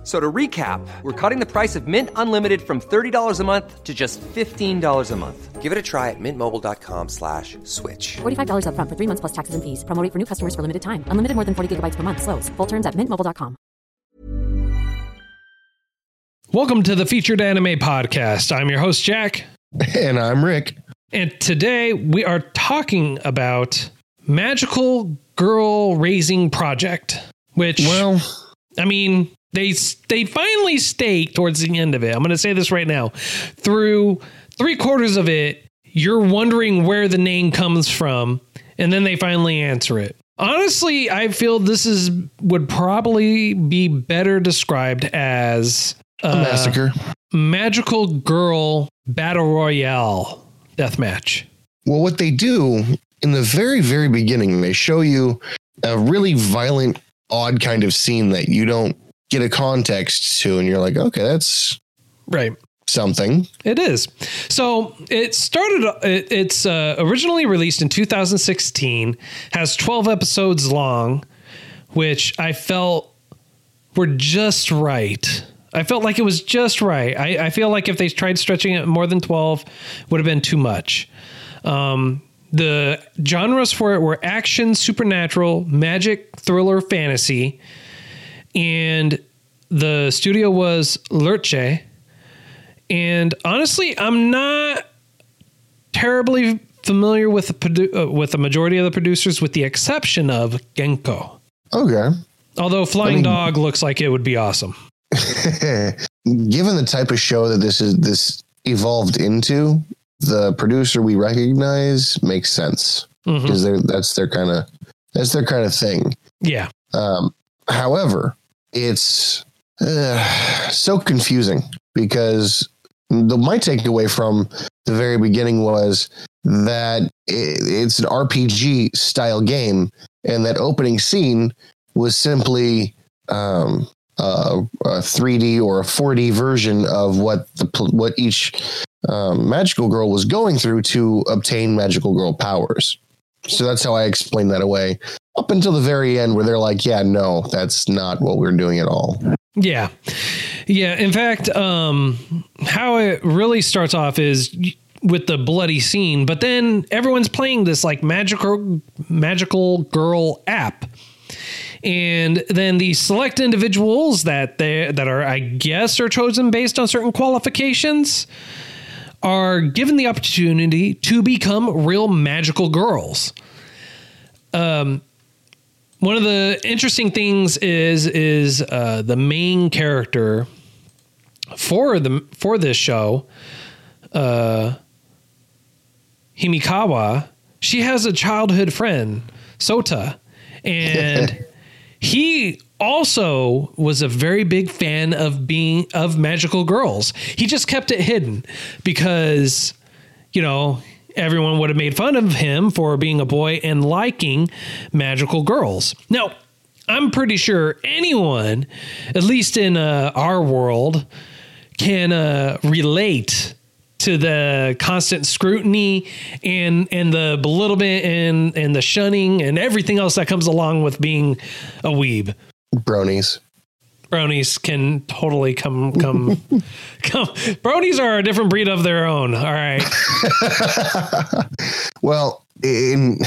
F- So to recap, we're cutting the price of Mint Unlimited from $30 a month to just $15 a month. Give it a try at mintmobile.com slash switch. $45 upfront for three months plus taxes and fees. Promo rate for new customers for limited time. Unlimited more than 40 gigabytes per month. Slows. Full terms at mintmobile.com. Welcome to the Featured Anime Podcast. I'm your host, Jack. And I'm Rick. And today we are talking about Magical Girl Raising Project, which, Well, I mean, they they finally stake towards the end of it. I'm going to say this right now. Through three quarters of it, you're wondering where the name comes from, and then they finally answer it. Honestly, I feel this is would probably be better described as a uh, massacre. Magical Girl Battle Royale death match. Well, what they do in the very, very beginning, they show you a really violent, odd kind of scene that you don't get a context to, and you're like, okay, that's Right. something. It is. So it started. It, it's uh, originally released in 2016. Has 12 episodes long, which I felt were just right. I felt like it was just right. I, I feel like if they tried stretching it more than 12, would have been too much. Um, the genres for it were action, supernatural, magic, thriller, fantasy, and the studio was Lerche. And honestly, I'm not terribly familiar with the produ- uh, with the majority of the producers, with the exception of Genco. Okay. Although Flying mean- Dog looks like it would be awesome. Given the type of show that this is, this evolved into, the producer we recognize makes sense because they're that's their kind of that's their kind of thing. Yeah, Um, however, it's uh, so confusing because the, my takeaway from the very beginning was that it, it's an RPG style game, and that opening scene was simply um, a, a 3D or a 4D version of what the what each um, magical girl was going through to obtain magical girl powers. So that's how I explained that away up until the very end where they're like, yeah, no, that's not what we're doing at all. yeah, yeah. In fact, um, how it really starts off is with the bloody scene, but then everyone's playing this like magical magical girl app. And then the select individuals that they that are, I guess, are chosen based on certain qualifications are given the opportunity to become real magical girls. Um, one of the interesting things is is uh, the main character for the for this show, uh, Himekawa. She has a childhood friend, Sota, and he also was a very big fan of being of magical girls. He just kept it hidden because you know everyone would have made fun of him for being a boy and liking magical girls. Now, I'm pretty sure anyone, at least in uh, our world, can uh, relate to the constant scrutiny and and the belittlement and and the shunning and everything else that comes along with being a weeb. Bronies. Bronies can totally come come come. Bronies are a different breed of their own. All right. well, in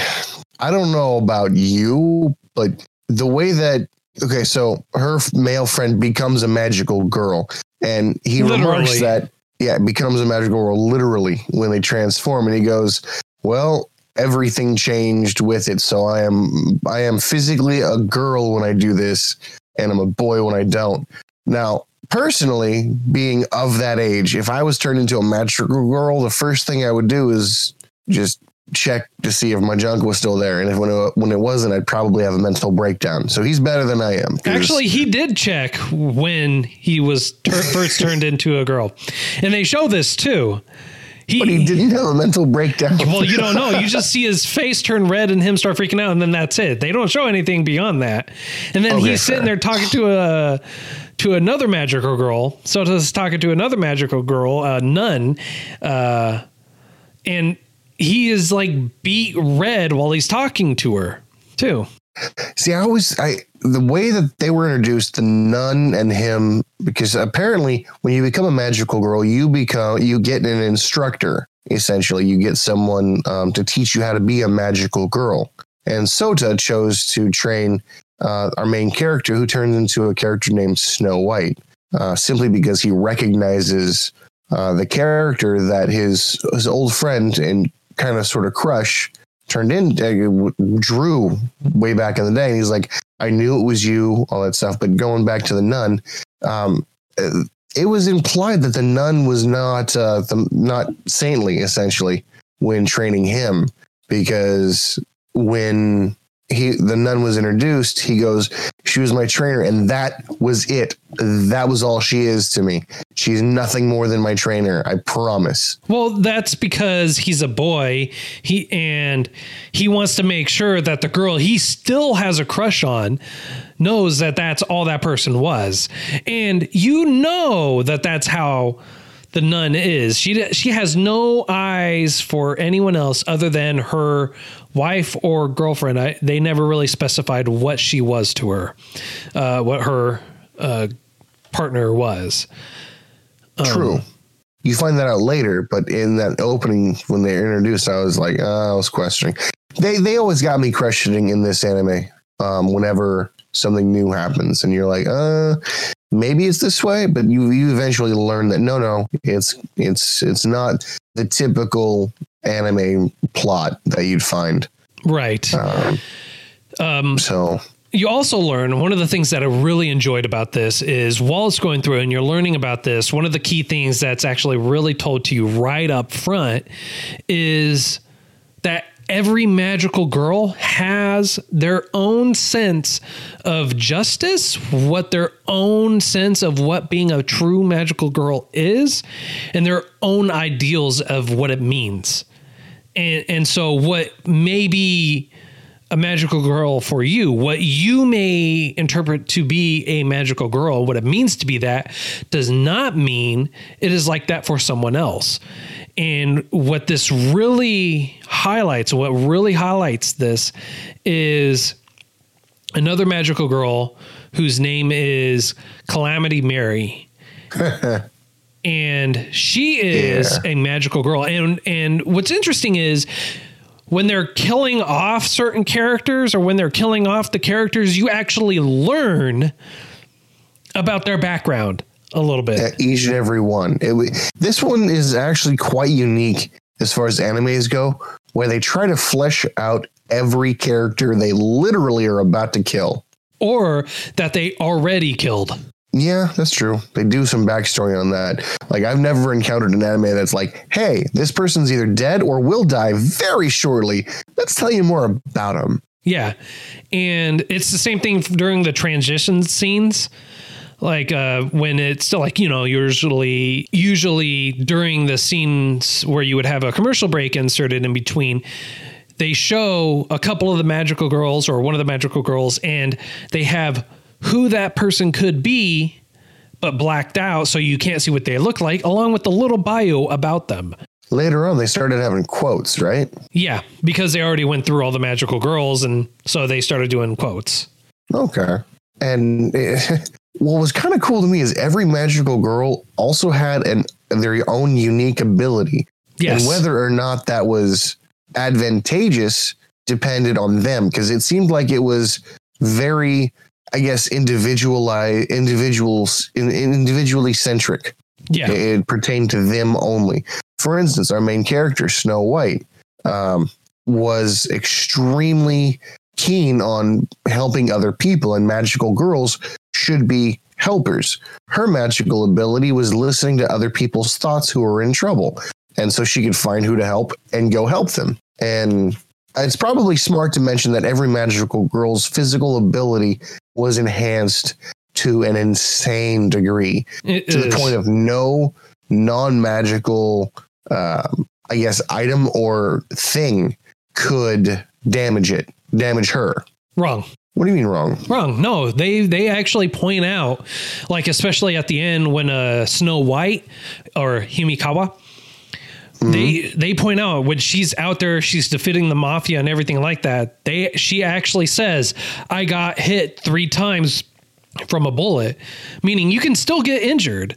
I don't know about you, but the way that okay, so her male friend becomes a magical girl, and he Literally. remarks that yeah, it becomes a magical girl literally when they transform, and he goes, "Well, everything changed with it, so I am I am physically a girl when I do this, and I'm a boy when I don't." Now, personally, being of that age, if I was turned into a magical girl, the first thing I would do is just check to see if my junk was still there, and if when it, when it wasn't, I'd probably have a mental breakdown. So he's better than I am. Actually, he did check when he was tur- first turned into a girl, and they show this too. He, but he didn't have a mental breakdown. well, you don't know. You just see his face turn red and him start freaking out, and then that's it. They don't show anything beyond that. And then Okay, he's sitting fair. there talking to a to another magical girl. Sota's talking to another magical girl, a nun, uh, and he is like beat red while he's talking to her too. See, I always I the way that they were introduced, the nun and him, because apparently when you become a magical girl, you become you get an instructor. Essentially, you get someone um, to teach you how to be a magical girl. And Sota chose to train uh, our main character, who turns into a character named Snow White, uh, simply because he recognizes uh, the character that his his old friend and kind of sort of crush turned in uh, drew way back in the day and he's like i knew it was you all that stuff. But going back to the nun um uh, it was implied that the nun was not uh the, not saintly essentially when training him because when he the nun was introduced he goes she was my trainer and that was it that was all she is to me she's nothing more than my trainer i promise Well, that's because he's a boy. He and he wants to make sure that the girl he still has a crush on knows that that's all that person was. And you know that that's how the nun is. She she has no eyes for anyone else other than her wife or girlfriend. I, they never really specified what she was to her, uh, what her uh, partner was. True. You find that out later, but in that opening when they're introduced, I was like, uh, I was questioning. They they always got me questioning in this anime. Um, whenever something new happens, and you're like, uh, maybe it's this way, but you you eventually learn that no, no, it's it's it's not the typical anime plot that you'd find. Right. Um, Um, so you also learn one of the things that I really enjoyed about this is while it's going through and you're learning about this, one of the key things that's actually really told to you right up front is that every magical girl has their own sense of justice, what their own sense of what being a true magical girl is, and their own ideals of what it means. And and so what maybe a magical girl for you. What you may interpret to be a magical girl, what it means to be that, does not mean it is like that for someone else. And what this really highlights, what really highlights this is another magical girl whose name is Calamity Mary. and she is a magical girl. And and what's interesting is when they're killing off certain characters or when they're killing off the characters, you actually learn about their background a little bit. Yeah, each and every one. It, this one is actually quite unique as far as animes go, where they try to flesh out every character they literally are about to kill. Or that they already killed. Yeah, that's true. They do some backstory on that. Like I've never encountered an anime that's like, "Hey, this person's either dead or will die very shortly. Let's tell you more about them." Yeah. And it's the same thing during the transition scenes. Like uh, when it's still like, you know, usually usually during the scenes where you would have a commercial break inserted in between, they show a couple of the magical girls or one of the magical girls and they have who that person could be but blacked out so you can't see what they look like along with the little bio about them. Later on, they started having quotes, right? Yeah, because they already went through all the magical girls and so they started doing quotes. Okay. And it, what was kind of cool to me is every magical girl also had an their own unique ability. Yes. And whether or not that was advantageous depended on them because it seemed like it was very, I guess, individualized, individuals, in, individually centric. Yeah. It pertained to them only. For instance, our main character, Snow White, um, was extremely keen on helping other people, and magical girls should be helpers. Her magical ability was listening to other people's thoughts who were in trouble. And so she could find who to help and go help them. And it's probably smart to mention that every magical girl's physical ability was enhanced to an insane degree It to the point of no non-magical um, I guess, item or thing could damage it, damage her. Wrong. What do you mean wrong? Wrong. No, they they actually point out, like especially at the end when uh, Snow White or Himekawa, they mm-hmm. they point out when she's out there, she's defeating the mafia and everything like that. They she actually says, "I got hit three times from a bullet," meaning you can still get injured.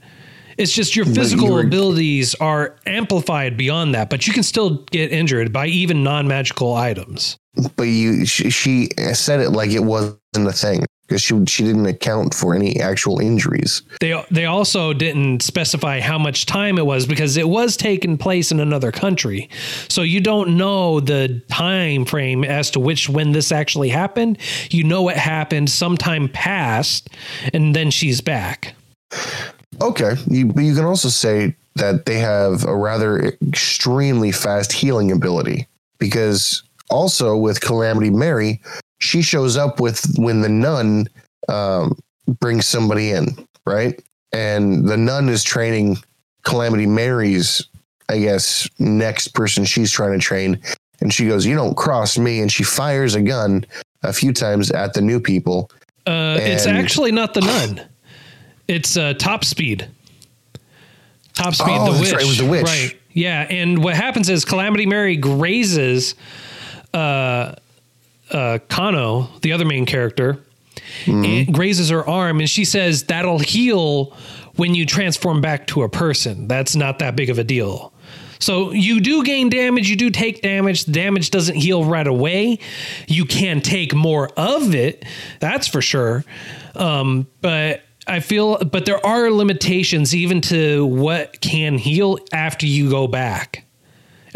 It's just your physical abilities are amplified beyond that, but you can still get injured by even non magical items. But you, she, she said it like it wasn't a thing because she she didn't account for any actual injuries. They they also didn't specify how much time it was because it was taking place in another country. So you don't know the time frame as to which when this actually happened. You know it happened sometime past and then she's back. Okay, you, but you can also say that they have a rather extremely fast healing ability because also with Calamity Mary, she shows up with when the nun um, brings somebody in, right? And the nun is training Calamity Mary's, I guess, next person she's trying to train. And she goes, You don't cross me. And she fires a gun a few times at the new people. Uh, it's actually not the nun. It's uh, top speed. Top speed, Oh, the witch. right, it was the witch. Right. Yeah, and what happens is Calamity Mary grazes uh, uh, Kano, the other main character, Mm-hmm. grazes her arm, and she says that'll heal when you transform back to a person. That's not that big of a deal. So you do gain damage, you do take damage. The damage doesn't heal right away. You can take more of it, that's for sure. Um, but I feel, but there are limitations even to what can heal after you go back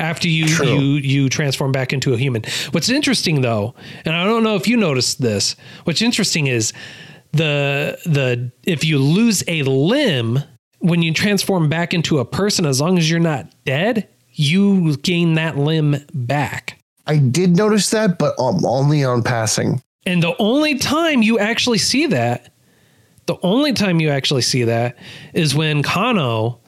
after you True. you you transform back into a human. What's interesting though, and I don't know if you noticed this. What's interesting is the the if you lose a limb when you transform back into a person, as long as you're not dead, you gain that limb back. I did notice that, but um, only on passing. And the only time you actually see that, the only time you actually see that is when Kano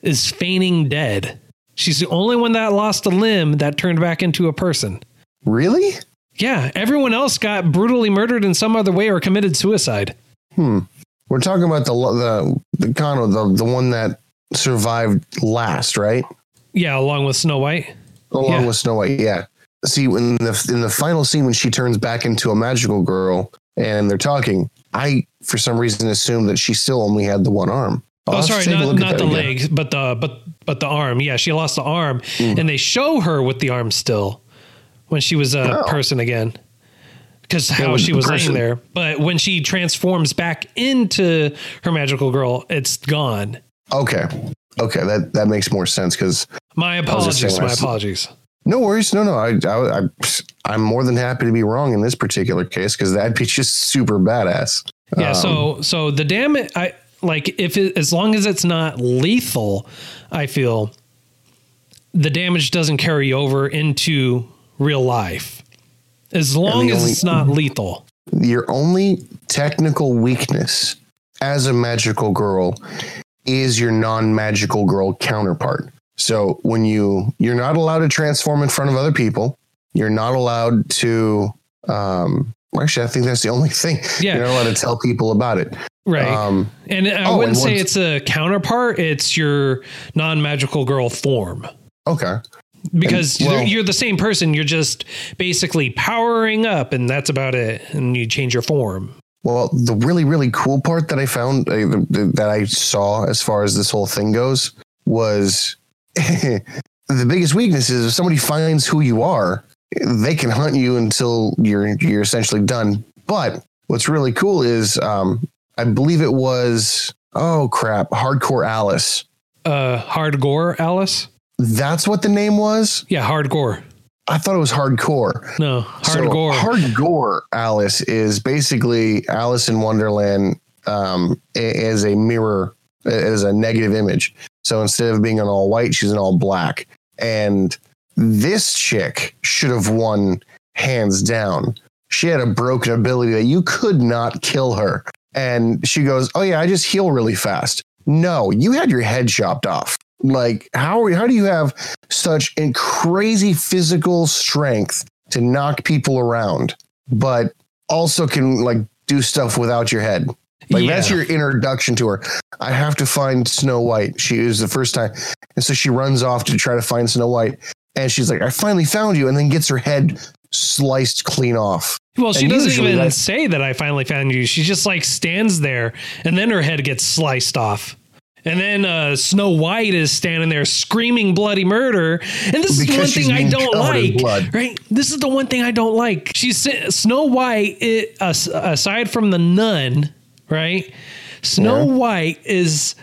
is feigning dead. She's the only one that lost a limb that turned back into a person. Really? Yeah, everyone else got brutally murdered in some other way or committed suicide. Hmm. We're talking about the the the Kano, the the one that survived last, right? Yeah, along with Snow White. Along Yeah. with Snow White. Yeah. See, in the in the final scene when she turns back into a magical girl and they're talking, I for some reason assumed that she still only had the one arm. I'll Oh, sorry, not, not the again. leg, but the but but the arm. Yeah, she lost the arm, and they show her with the arm still when she was a Oh. person again. Because how was she was person. laying there, but when she transforms back into her magical girl, it's gone. Okay. Okay, that that makes more sense because My apologies. My apologies. no worries, no, no, I, I, I I'm more than happy to be wrong in this particular case because that'd be just super badass. Yeah. Um, so so the damage, I like if it as long as it's not lethal, I feel the damage doesn't carry over into real life. As long as only- it's not lethal. your only technical weakness as a magical girl is your non-magical girl counterpart. So when you you're not allowed to transform in front of other people, you're not allowed to um actually I think that's the only thing. Yeah. You're not allowed to tell people about it. Right. Um and I oh, wouldn't and say it's a counterpart, it's your non magical girl form. okay. Because And, well- you're, you're the same person. You're just basically powering up, and that's about it. And you change your form. Well, the really, really cool part that I found uh, that I saw as far as this whole thing goes was the biggest weakness is if somebody finds who you are, they can hunt you until you're you're essentially done. But what's really cool is um, I believe it was oh crap, Hardcore Alice. Uh, hard gore, Alice. That's what the name was. Yeah, Hardcore. I thought it was hardcore. No, hard So. Hardcore Alice is basically Alice in Wonderland um, as a mirror, as a negative image. So instead of being an all white, she's an all black. And this chick should have won hands down. She had a broken ability that you could not kill her. And she goes, Oh, yeah, I just heal really fast. No, you had your head chopped off. Like how how do you have such crazy physical strength to knock people around, but also can like do stuff without your head? Like that's your introduction to her. I have to find Snow White. She is the first time, and so she runs off to try to find Snow White, and she's like, "I finally found you," and then gets her head sliced clean off. Well, she And doesn't even that's- say that I finally found you. She just like stands there and then her head gets sliced off. And then uh, Snow White is standing there screaming bloody murder. And this is the one thing I don't like. Right? This is the one thing I don't like. She's Snow White, it, as, aside from the nun, right? Snow Yeah. White is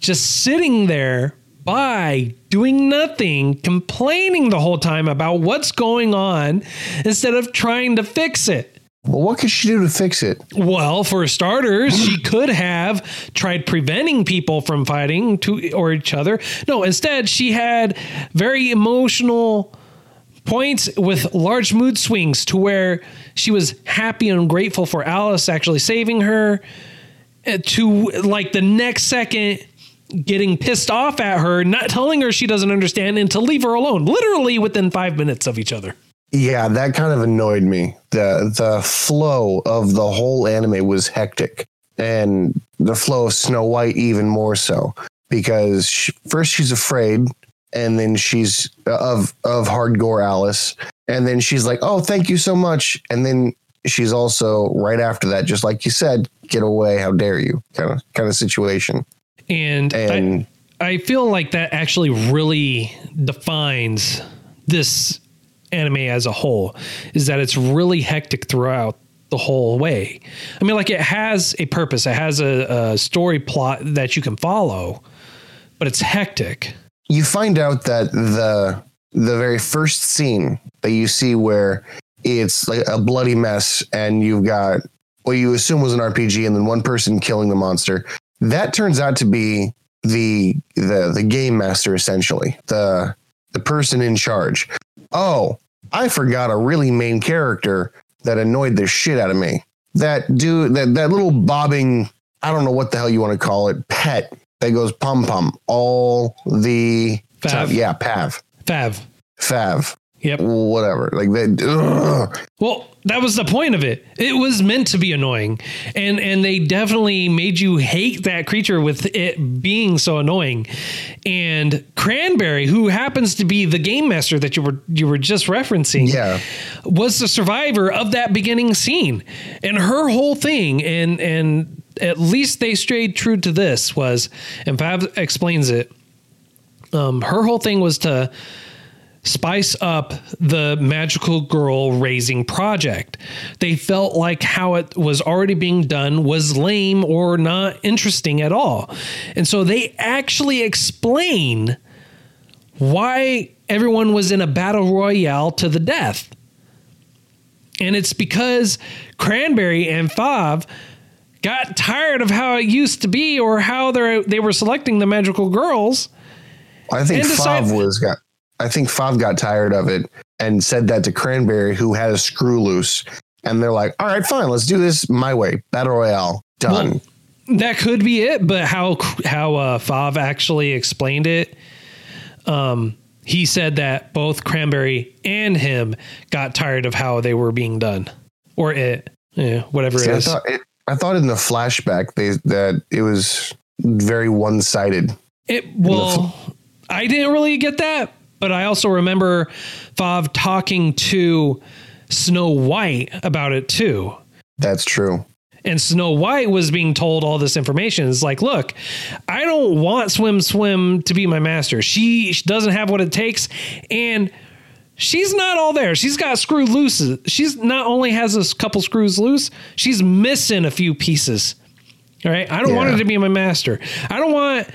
just sitting there by doing nothing, complaining the whole time about what's going on instead of trying to fix it. Well, what could she do to fix it? Well, for starters, she could have tried preventing people from fighting to or each other. No, instead, she had very emotional points with large mood swings to where she was happy and grateful for Alice actually saving her uh, to like the next second getting pissed off at her, not telling her she doesn't understand and to leave her alone, literally within 5 minutes of each other. Yeah, that kind of annoyed me. the The flow of the whole anime was hectic, and the flow of Snow White even more so because she, first she's afraid, and then she's uh, of of hardcore Alice, and then she's like, "Oh, thank you so much," and then she's also right after that, just like you said, "Get away! How dare you?" kind of kind of situation. And, And I, I feel like that actually really defines this anime as a whole is that it's really hectic throughout the whole way. I mean, like it has a purpose, it has a, a story plot that you can follow, but it's hectic. you find out that the the very first scene that you see where it's like a bloody mess and you've got what you assume was an RPG and then one person killing the monster that turns out to be the the the game master essentially the the person in charge oh i forgot a really main character that annoyed the shit out of me that dude that that little bobbing i don't know what the hell you want to call it pet that goes pom pom all the Fav. time. Yeah, Pav, Fav. Fav, Yep. whatever. Like that. ugh. Well, that was the point of it. It was meant to be annoying, and and they definitely made you hate that creature with it being so annoying. And Cranberry, who happens to be the game master that you were you were just referencing, Yeah. was the survivor of that beginning scene, and her whole thing, and and at least they strayed true to this was, and Fav explains it. Um, her whole thing was to spice up the magical girl raising project. They felt like how it was already being done was lame or not interesting at all. And so they actually explain why everyone was in a battle royale to the death. And it's because Cranberry and Fav got tired of how it used to be or how they they were selecting the magical girls. I think Fav was got. I think Fav got tired of it and said that to Cranberry, who had a screw loose. And they're like, "All right, fine, let's do this my way. Battle royale done." That could be it, but how how uh, Fav actually explained it, um, he said that both Cranberry and him got tired of how they were being done, or it, yeah, whatever See, it I thought it, I thought in the flashback they that it was very one sided. It well, I didn't really get that, but I also remember Fav talking to Snow White about it too. That's true. And Snow White was being told all this information. It's like, look, I don't want Swim Swim to be my master. She doesn't have what it takes. And she's not all there. She's got screw loose. She's not only has a couple screws loose, she's missing a few pieces. All right. I don't want Yeah. her to be my master. I don't want.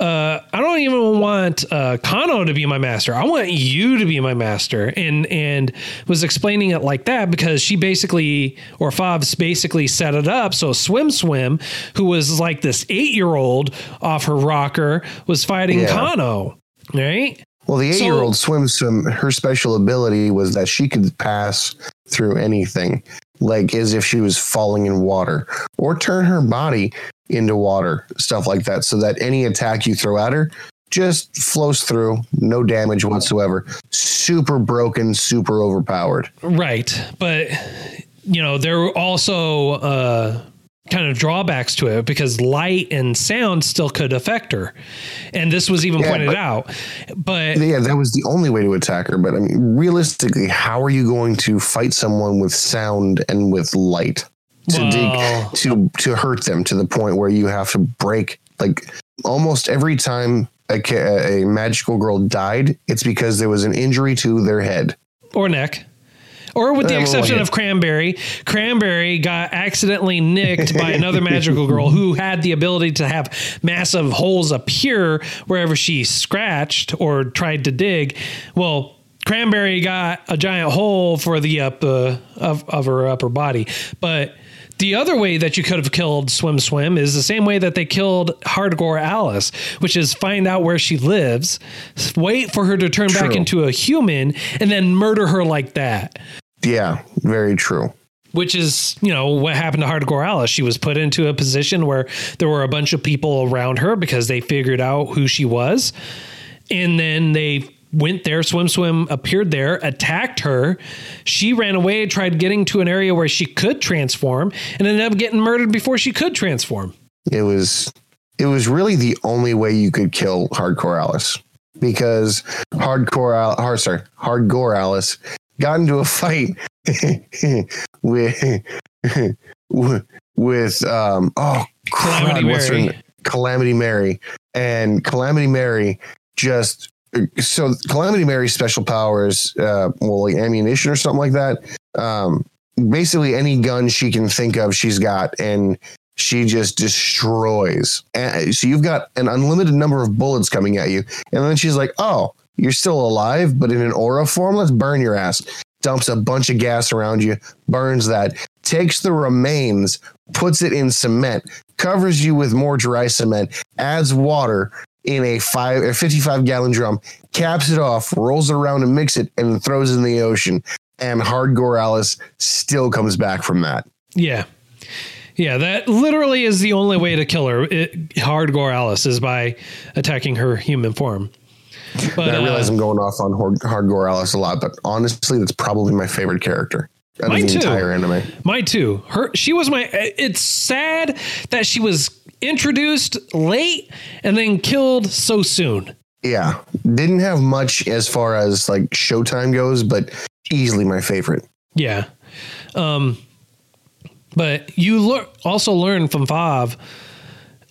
Uh, I don't even want uh, Kano to be my master. I want you to be my master, and and was explaining it like that because she basically or Fobs basically set it up so Swim Swim, who was like this eight year old off her rocker, was fighting Yeah. Kano, right? Well, the eight year old swim swim, her special ability was that she could pass through anything, like as if she was falling in water, or turn her body into water, stuff like that, so that any attack you throw at her, just flows through, no damage whatsoever. Super broken, super overpowered. Right. But, you know, there were also uh, kind of drawbacks to it because light and sound still could affect her. And this was even Yeah, pointed but- out. But Yeah, that was the only way to attack her. But I mean, realistically, how are you going to fight someone with sound and with light to dig, to to hurt them to the point where you have to break? Like almost every time a, a magical girl died, it's because there was an injury to their head. or neck. Or with the well, exception of Cranberry, Cranberry got accidentally nicked by another magical girl who had the ability to have massive holes appear wherever she scratched or tried to dig. Well, Cranberry got a giant hole for the up uh, of, of her upper body, but the other way that you could have killed Swim Swim is the same way that they killed Hardcore Alice, which is find out where she lives, wait for her to turn back into a human, and then murder her like that. Yeah, very true. Which is, you know, what happened to Hardcore Alice. She was put into a position where there were a bunch of people around her because they figured out who she was. And then they went there, Swim Swim appeared there, attacked her. She ran away, tried getting to an area where she could transform, and ended up getting murdered before she could transform. It was it was really the only way you could kill Hardcore Alice because Hardcore Al- hard sorry Hardcore Alice got into a fight with with um oh Calamity Mary. Calamity Mary and Calamity Mary just so Calamity Mary's special powers uh well like ammunition or something like that um basically any gun she can think of she's got and she just destroys. So you've got an unlimited number of bullets coming at you and then she's like oh you're still alive but in an aura form? Let's burn your ass. Dumps a bunch of gas around you burns that takes the remains puts it in cement covers you with more dry cement adds water in a five or 55 gallon drum caps it off rolls it around and mix it and throws it in the ocean and hardcore alice still comes back from that Yeah. Yeah, that literally is the only way to kill her. It, Hardcore Alice is by attacking her human form. But I realize uh, I'm going off on Hard- Hardcore Alice a lot, but honestly, that's probably my favorite character Mine of the too. entire anime. Mine too. Her she was my it's sad that she was introduced late and then killed so soon. Yeah, didn't have much as far as like Showtime goes, but easily my favorite. Yeah. Um but you lear- also learn from Fav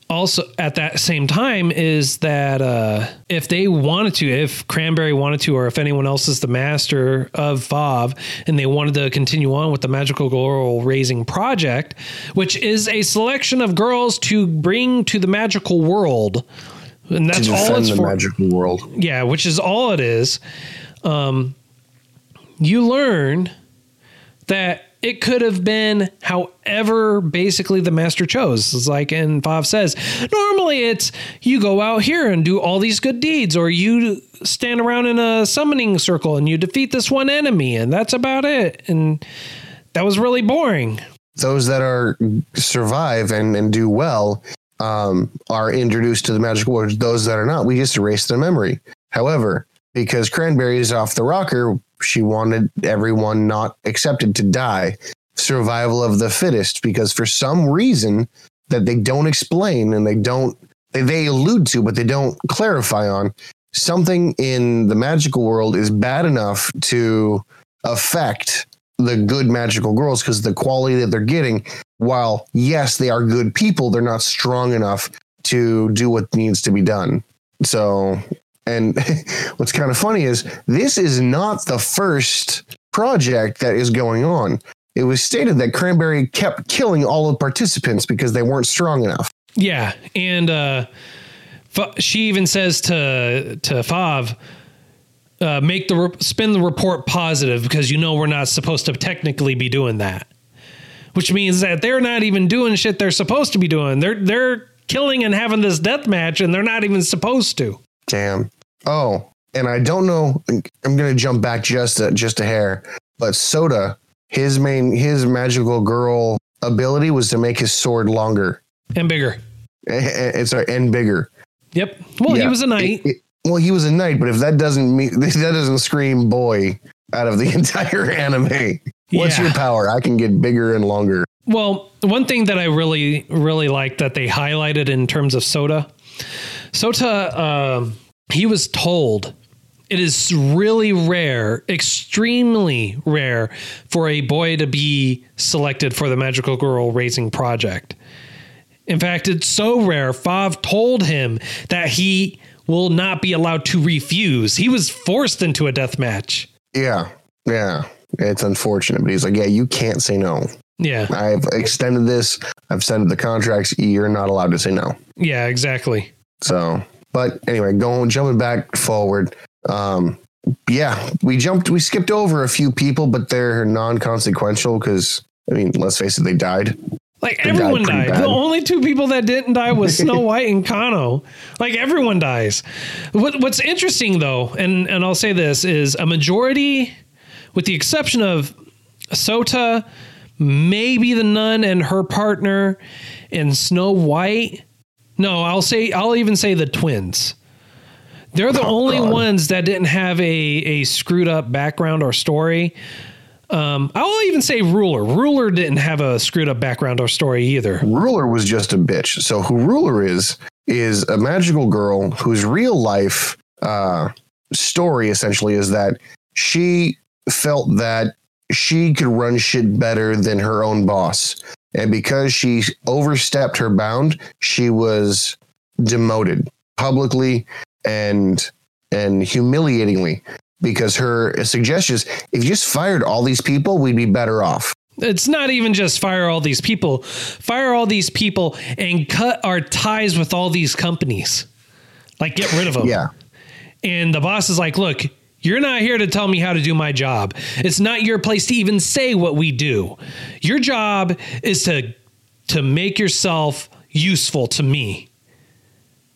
also at that same time is that uh, if they wanted to, if Cranberry wanted to, or if anyone else is the master of Fav and they wanted to continue on with the Magical Girl Raising Project, which is a selection of girls to bring to the magical world. And that's all it's the for magical world. yeah, which is all it is. Um, you learn that it could have been however basically the master chose. It's like, and Fav says, normally it's you go out here and do all these good deeds, or you stand around in a summoning circle and you defeat this one enemy, and that's about it. And that was really boring. Those that are survive and, and do well um, are introduced to the magic world. Those that are not, we just erase their memory. However, because Cranberry is off the rocker, she wanted everyone not accepted to die. Survival of the fittest, because for some reason that they don't explain and they don't they, they allude to, but they don't clarify on, something in the magical world is bad enough to affect the good magical girls because the quality that they're getting, while yes, they are good people, they're not strong enough to do what needs to be done. So, and what's kind of funny is this is not the first project that is going on. It was stated that Cranberry kept killing all the participants because they weren't strong enough. Yeah, and uh, she even says to to Fav, uh, make the re- spin the report positive because you know we're not supposed to technically be doing that, which means that they're not even doing shit they're supposed to be doing. They're they're killing and having this death match, and they're not even supposed to. Damn. Oh, and I don't know. I'm gonna jump back just a, just a hair, but Soda, his main his magical girl ability was to make his sword longer. And bigger. Eh, eh, It's and bigger. Yep. Well, he was a knight. It- it- well, he was a knight, but if that doesn't mean that doesn't scream boy out of the entire anime, what's Yeah. your power? I can get bigger and longer. Well, one thing that I really, really like that they highlighted in terms of Soda, Sota, um, he was told it is really rare, extremely rare, for a boy to be selected for the Magical Girl Raising Project. In fact, it's so rare. Fav told him that he will not be allowed to refuse. He was forced into a death match. Yeah, yeah. It's unfortunate, but he's like, yeah, you can't say no. Yeah, I've extended this. I've sent the contracts. You're not allowed to say no. yeah, exactly. So, but anyway, going jumping back forward. Um, yeah, we jumped, we skipped over a few people, but they're non-consequential because I mean, let's face it, they died. Like They everyone died died. The only two people that didn't die was Snow White and Kano. Like everyone dies. What, what's interesting though, and and I'll say this is a majority, with the exception of Sota, maybe the nun and her partner, and Snow White. No, I'll say I'll even say the twins. They're the only Oh, God. ones that didn't have a a screwed up background or story. Um, I'll even say Ruler. Ruler didn't have a screwed up background or story either. Ruler was just a bitch. So who Ruler is is a magical girl whose real life uh, story essentially is that she felt that she could run shit better than her own boss, and because she overstepped her bound, she was demoted publicly and and humiliatingly because her suggestion is if you just fired all these people we'd be better off It's not even just fire all these people, fire all these people and cut our ties with all these companies. Like get rid of them. yeah And the boss is like, look, you're not here to tell me how to do my job. It's not your place to even say what we do. Your job is to to make yourself useful to me.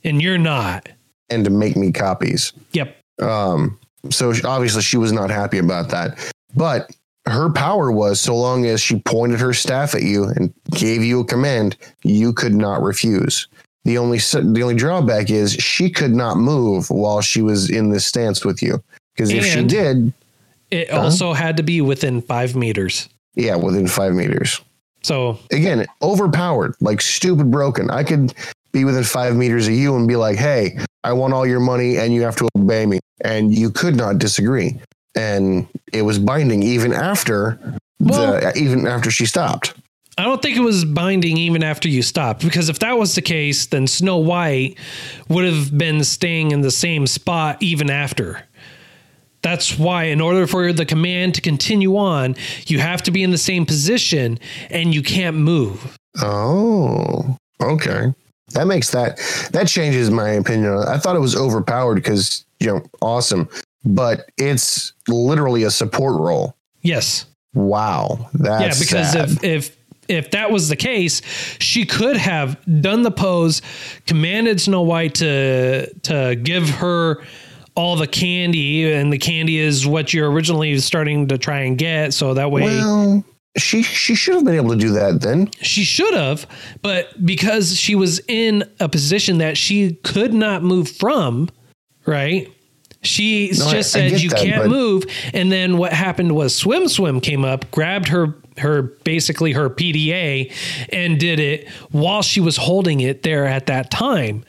And you're not. and to make me copies Yep. Um, so obviously she was not happy about that. But her power was so long as she pointed her staff at you and gave you a command, you could not refuse. The only the only drawback is she could not move while she was in this stance with you. Because if she did, It also had to be within five meters. yeah, within five meters. So Again, overpowered, like stupid broken. I could be within five meters of you and be like, "Hey, I want all your money, and you have to obey me," and you could not disagree. And it was binding even after the even after she stopped. I don't think it was binding even after you stopped because if that was the case, then Snow White would have been staying in the same spot even after. That's why, in order for the command to continue on, you have to be in the same position and you can't move. Oh, okay. That makes that that changes my opinion. I thought it was overpowered because you know awesome, but it's literally a support role. Yes. Wow, that's yeah, because sad. if if if that was the case, she could have done the pose, commanded Snow White to to give her all the candy, and the candy is what you're originally starting to try and get. So that way, well, she she should have been able to do that then. she should have, but because she was in a position that she could not move from, right? She No, just I said get you that, can't move, and then what happened was Swim Swim came up, grabbed her her basically her PDA, and did it while she was holding it there at that time.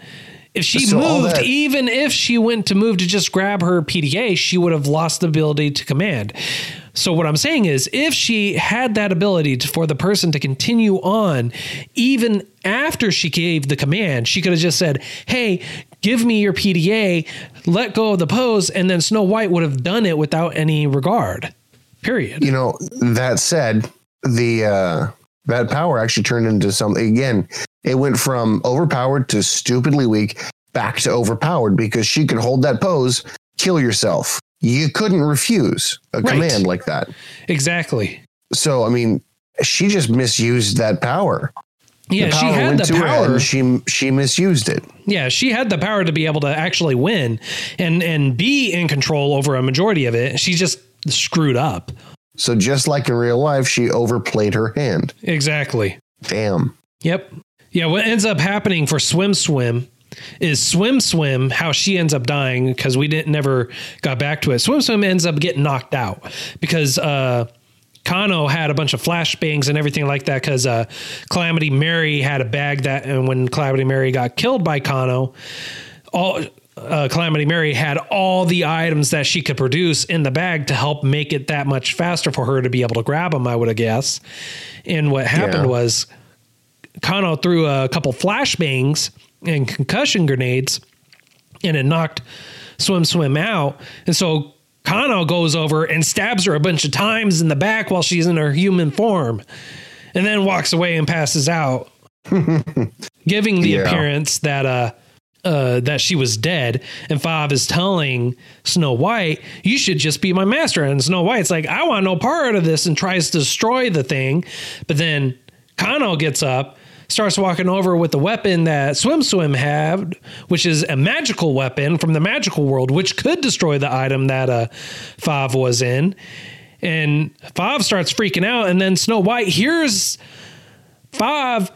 If she So moved, that- even if she went to move to just grab her PDA, she would have lost the ability to command. So what I'm saying is, if she had that ability to, for the person to continue on, even after she gave the command, she could have just said, "Hey, give me your PDA, let go of the pose," and then Snow White would have done it without any regard. Period. You know, that said, the uh that power actually turned into something again. It went from overpowered to stupidly weak back to overpowered because she could hold that pose, kill yourself. You couldn't refuse a Right. command like that. Exactly. So I mean, she just misused that power. Yeah, The she had the power. and she she misused it. Yeah, she had the power to be able to actually win and and be in control over a majority of it. She just screwed up. So just like in real life, she overplayed her hand. Exactly. Damn. Yep. Yeah, what ends up happening for Swim Swim is Swim Swim, how she ends up dying because we didn't never got back to it. Swim Swim ends up getting knocked out because uh, Kano had a bunch of flashbangs and everything like that because uh, Calamity Mary had a bag that, and when Calamity Mary got killed by Kano, all uh, Calamity Mary had all the items that she could produce in the bag to help make it that much faster for her to be able to grab them. I would have guessed. And what happened Yeah. was Kano threw a couple flashbangs and concussion grenades, and it knocked Swim Swim out. And so Kano goes over and stabs her a bunch of times in the back while she's in her human form, and then walks away and passes out, giving the Yeah. appearance that uh uh, that she was dead, and Fav is telling Snow White, "You should just be my master." And Snow White's like, "I want no part of this," and tries to destroy the thing. But then Kano gets up, starts walking over with the weapon that Swim Swim had, which is a magical weapon from the magical world, which could destroy the item that uh, Fav was in. And Fav starts freaking out, and then Snow White hears Fav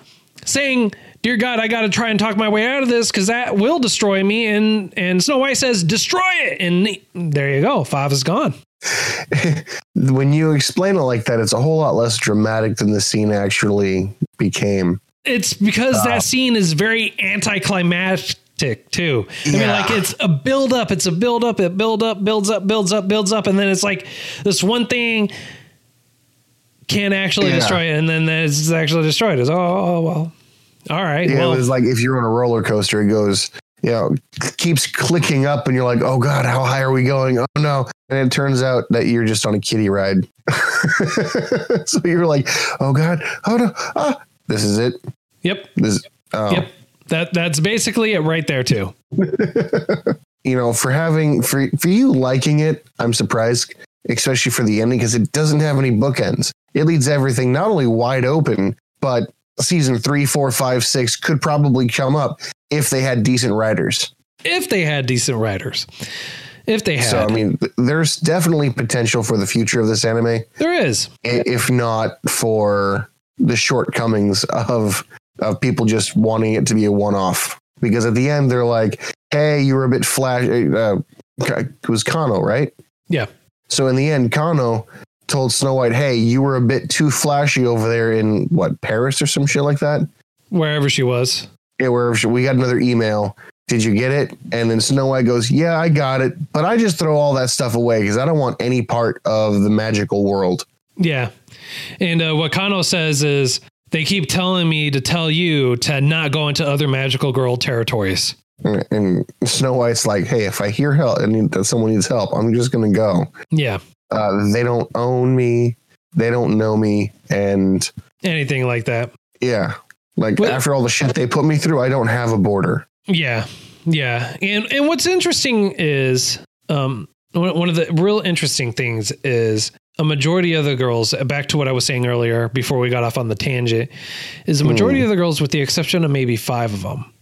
saying, "Dear God, I got to try and talk my way out of this because that will destroy me." And and Snow White says, "Destroy it!" And there you go. Fav is gone. When you explain it like that, it's a whole lot less dramatic than the scene actually became. It's because that scene is very anticlimactic too. I mean, like it's a build up. It's a build up. It build up, builds up, builds up, builds up, and then it's like this one thing can't actually Yeah. destroy it, and then it's actually destroyed. It's oh, oh well. All right. Yeah, well, it was like if you're on a roller coaster, it goes, you know, keeps clicking up, and you're like, oh god, how high are we going? Oh no! And it turns out that you're just on a kiddie ride. so you're like, oh god, oh no, ah, this is it. Yep. This, oh. Yep. That that's basically it right there too. you know, for having for for you liking it, I'm surprised, especially for the ending because it doesn't have any bookends. It leaves everything not only wide open, but season three, four, five, six could probably come up if they had decent writers. If they had decent writers. If they had. So I mean, th- there's definitely potential for the future of this anime, there is. if not for the shortcomings of of people just wanting it to be a one off. Because at the end, they're like, "Hey, you were a bit flash." Uh, it was Kano, right? Yeah. So in the end, Kano told Snow White, "Hey, you were a bit too flashy over there in what Paris or some shit like that." Wherever she was. Yeah, where we got another email. Did you get it? And then Snow White goes, "Yeah, I got it, but I just throw all that stuff away because I don't want any part of the magical world." Yeah. And uh, what Kano says is they keep telling me to tell you to not go into other magical girl territories. And- And Snow White's like, "Hey, if I hear help and that someone needs help, I'm just gonna go. Yeah. Uh, they don't own me, they don't know me, and Anything like that. yeah, like What- after all the shit they put me through, I don't have a border." Yeah. Yeah. And and what's interesting is um one of the real interesting things is a majority of the girls back to what I was saying earlier before we got off on the tangent is the majority of the girls with the exception of maybe 5 of them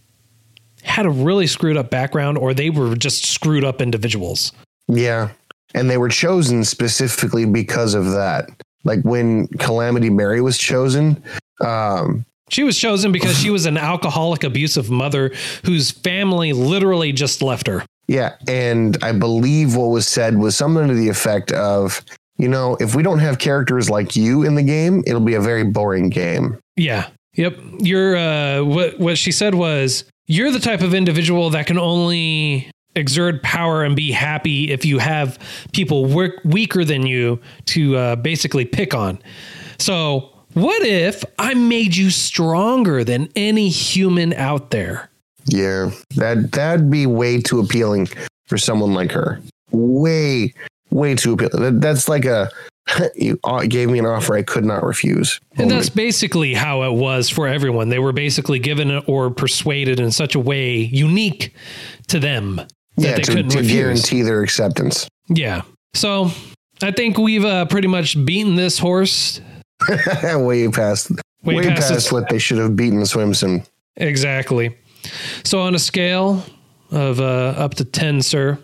had a really screwed up background or they were just screwed up individuals. Yeah. And they were chosen specifically because of that. Like when Calamity Mary was chosen, um, She was chosen because she was an alcoholic, abusive mother whose family literally just left her. yeah. And I believe what was said was something to the effect of, you know, if we don't have characters like you in the game, it'll be a very boring game. Yeah. Yep. You're uh what what she said was you're the type of individual that can only exert power and be happy if you have people work weaker than you to uh, basically pick on. So, what if I made you stronger than any human out there? Yeah. That that'd be way too appealing for someone like her. Way, way too appealing. That, that's like a you uh, gave me an offer I could not refuse. And that's basically how it was for everyone. They were basically given or persuaded in such a way unique to them that yeah, they to, couldn't to refuse. guarantee their acceptance. Yeah. So I think we've uh, pretty much beaten this horse. way past Way way, past past, what they should have beaten Swim Swim. Exactly. So on a scale of uh, up to 10, sir,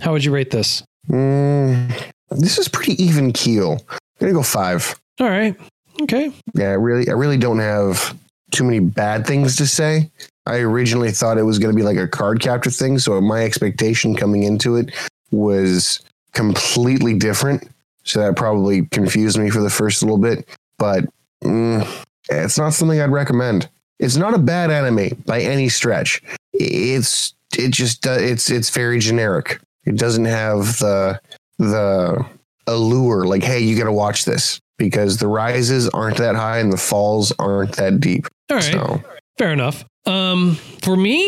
how would you rate this? Mm, this is pretty even keel. I'm gonna go five. All right. Okay. Yeah, I really, I really don't have too many bad things to say. I originally thought it was going to be like a Cardcaptor thing. So my expectation coming into it was completely different. So that probably confused me for the first little bit. But mm, it's not something I'd recommend. It's not a bad anime by any stretch. It's it just uh, it's it's very generic. It doesn't have the the allure like hey you got to watch this because the rises aren't that high and the falls aren't that deep. All right. So Fair enough. Um, for me,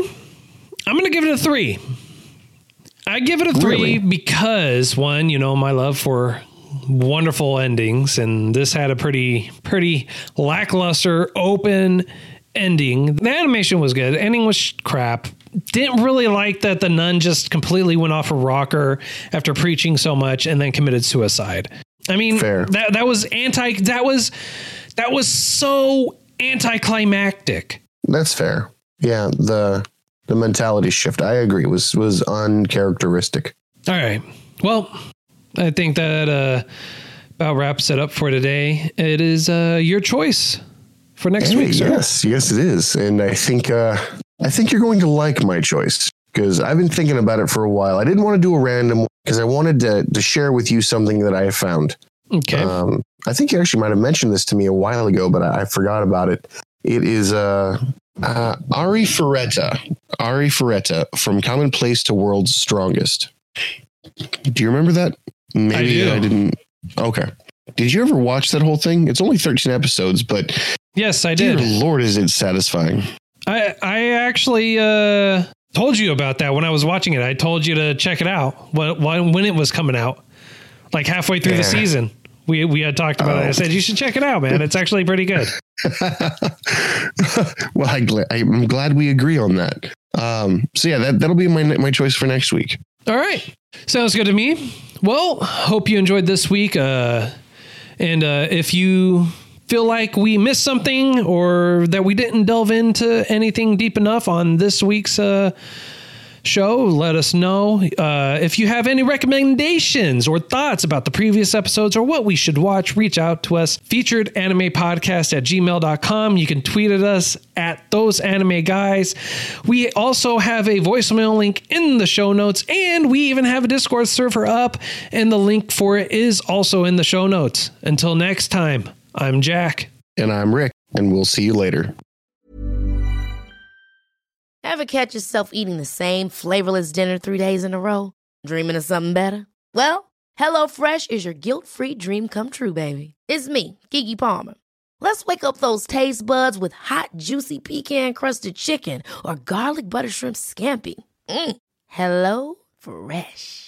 I'm going to give it a three. I give it a three Really? because one, you know, my love for wonderful endings, and this had a pretty, pretty lackluster, open ending. The animation was good. Ending was crap. Didn't really like that the nun just completely went off a rocker after preaching so much and then committed suicide. I mean, Fair. that that was anti. That was that was so anticlimactic. that's fair. Yeah, the the mentality shift. I agree was was uncharacteristic. All right. Well, I think that uh, about wraps it up for today. It is uh, your choice for next Hey, week, sir. yes, yes, it is, and I think uh, I think you're going to like my choice because I've been thinking about it for a while. I didn't want to do a random one because I wanted to to share with you something that I have found. Okay. Um, I think you actually might have mentioned this to me a while ago, but I, I forgot about it. It is uh, uh, Arifureta. Ari Ferretta from Commonplace to World's Strongest. Do you remember that? Maybe do. I didn't. Okay. Did you ever watch that whole thing? It's only 13 episodes, but yes, I did. Lord, is it satisfying. I I actually uh, told you about that when I was watching it. I told you to check it out when when, it was coming out, like halfway through the season. We we had talked about it. I Oh. said you should check it out, man. It's actually pretty good. well, I I'm glad we agree on that. Um, so yeah, that, that'll be my my choice for next week. All right. Sounds good to me. Well, hope you enjoyed this week. Uh, and uh, if you feel like we missed something or that we didn't delve into anything deep enough on this week's uh, show, let us know. Uh, if you have any recommendations or thoughts about the previous episodes or what we should watch, reach out to us. Featured anime podcast at gmail.com. You can tweet at us at those anime guys. We also have a voicemail link in the show notes, and we even have a Discord server up, and the link for it is also in the show notes. Until next time, I'm Jack. And I'm Rick, and we'll see you later. Ever catch yourself eating the same flavorless dinner three days in a row? Dreaming of something better? Well, HelloFresh is your guilt-free dream come true, baby. It's me, Keke Palmer. Let's wake up those taste buds with hot, juicy pecan-crusted chicken or garlic butter shrimp scampi. Mm. Hello Fresh.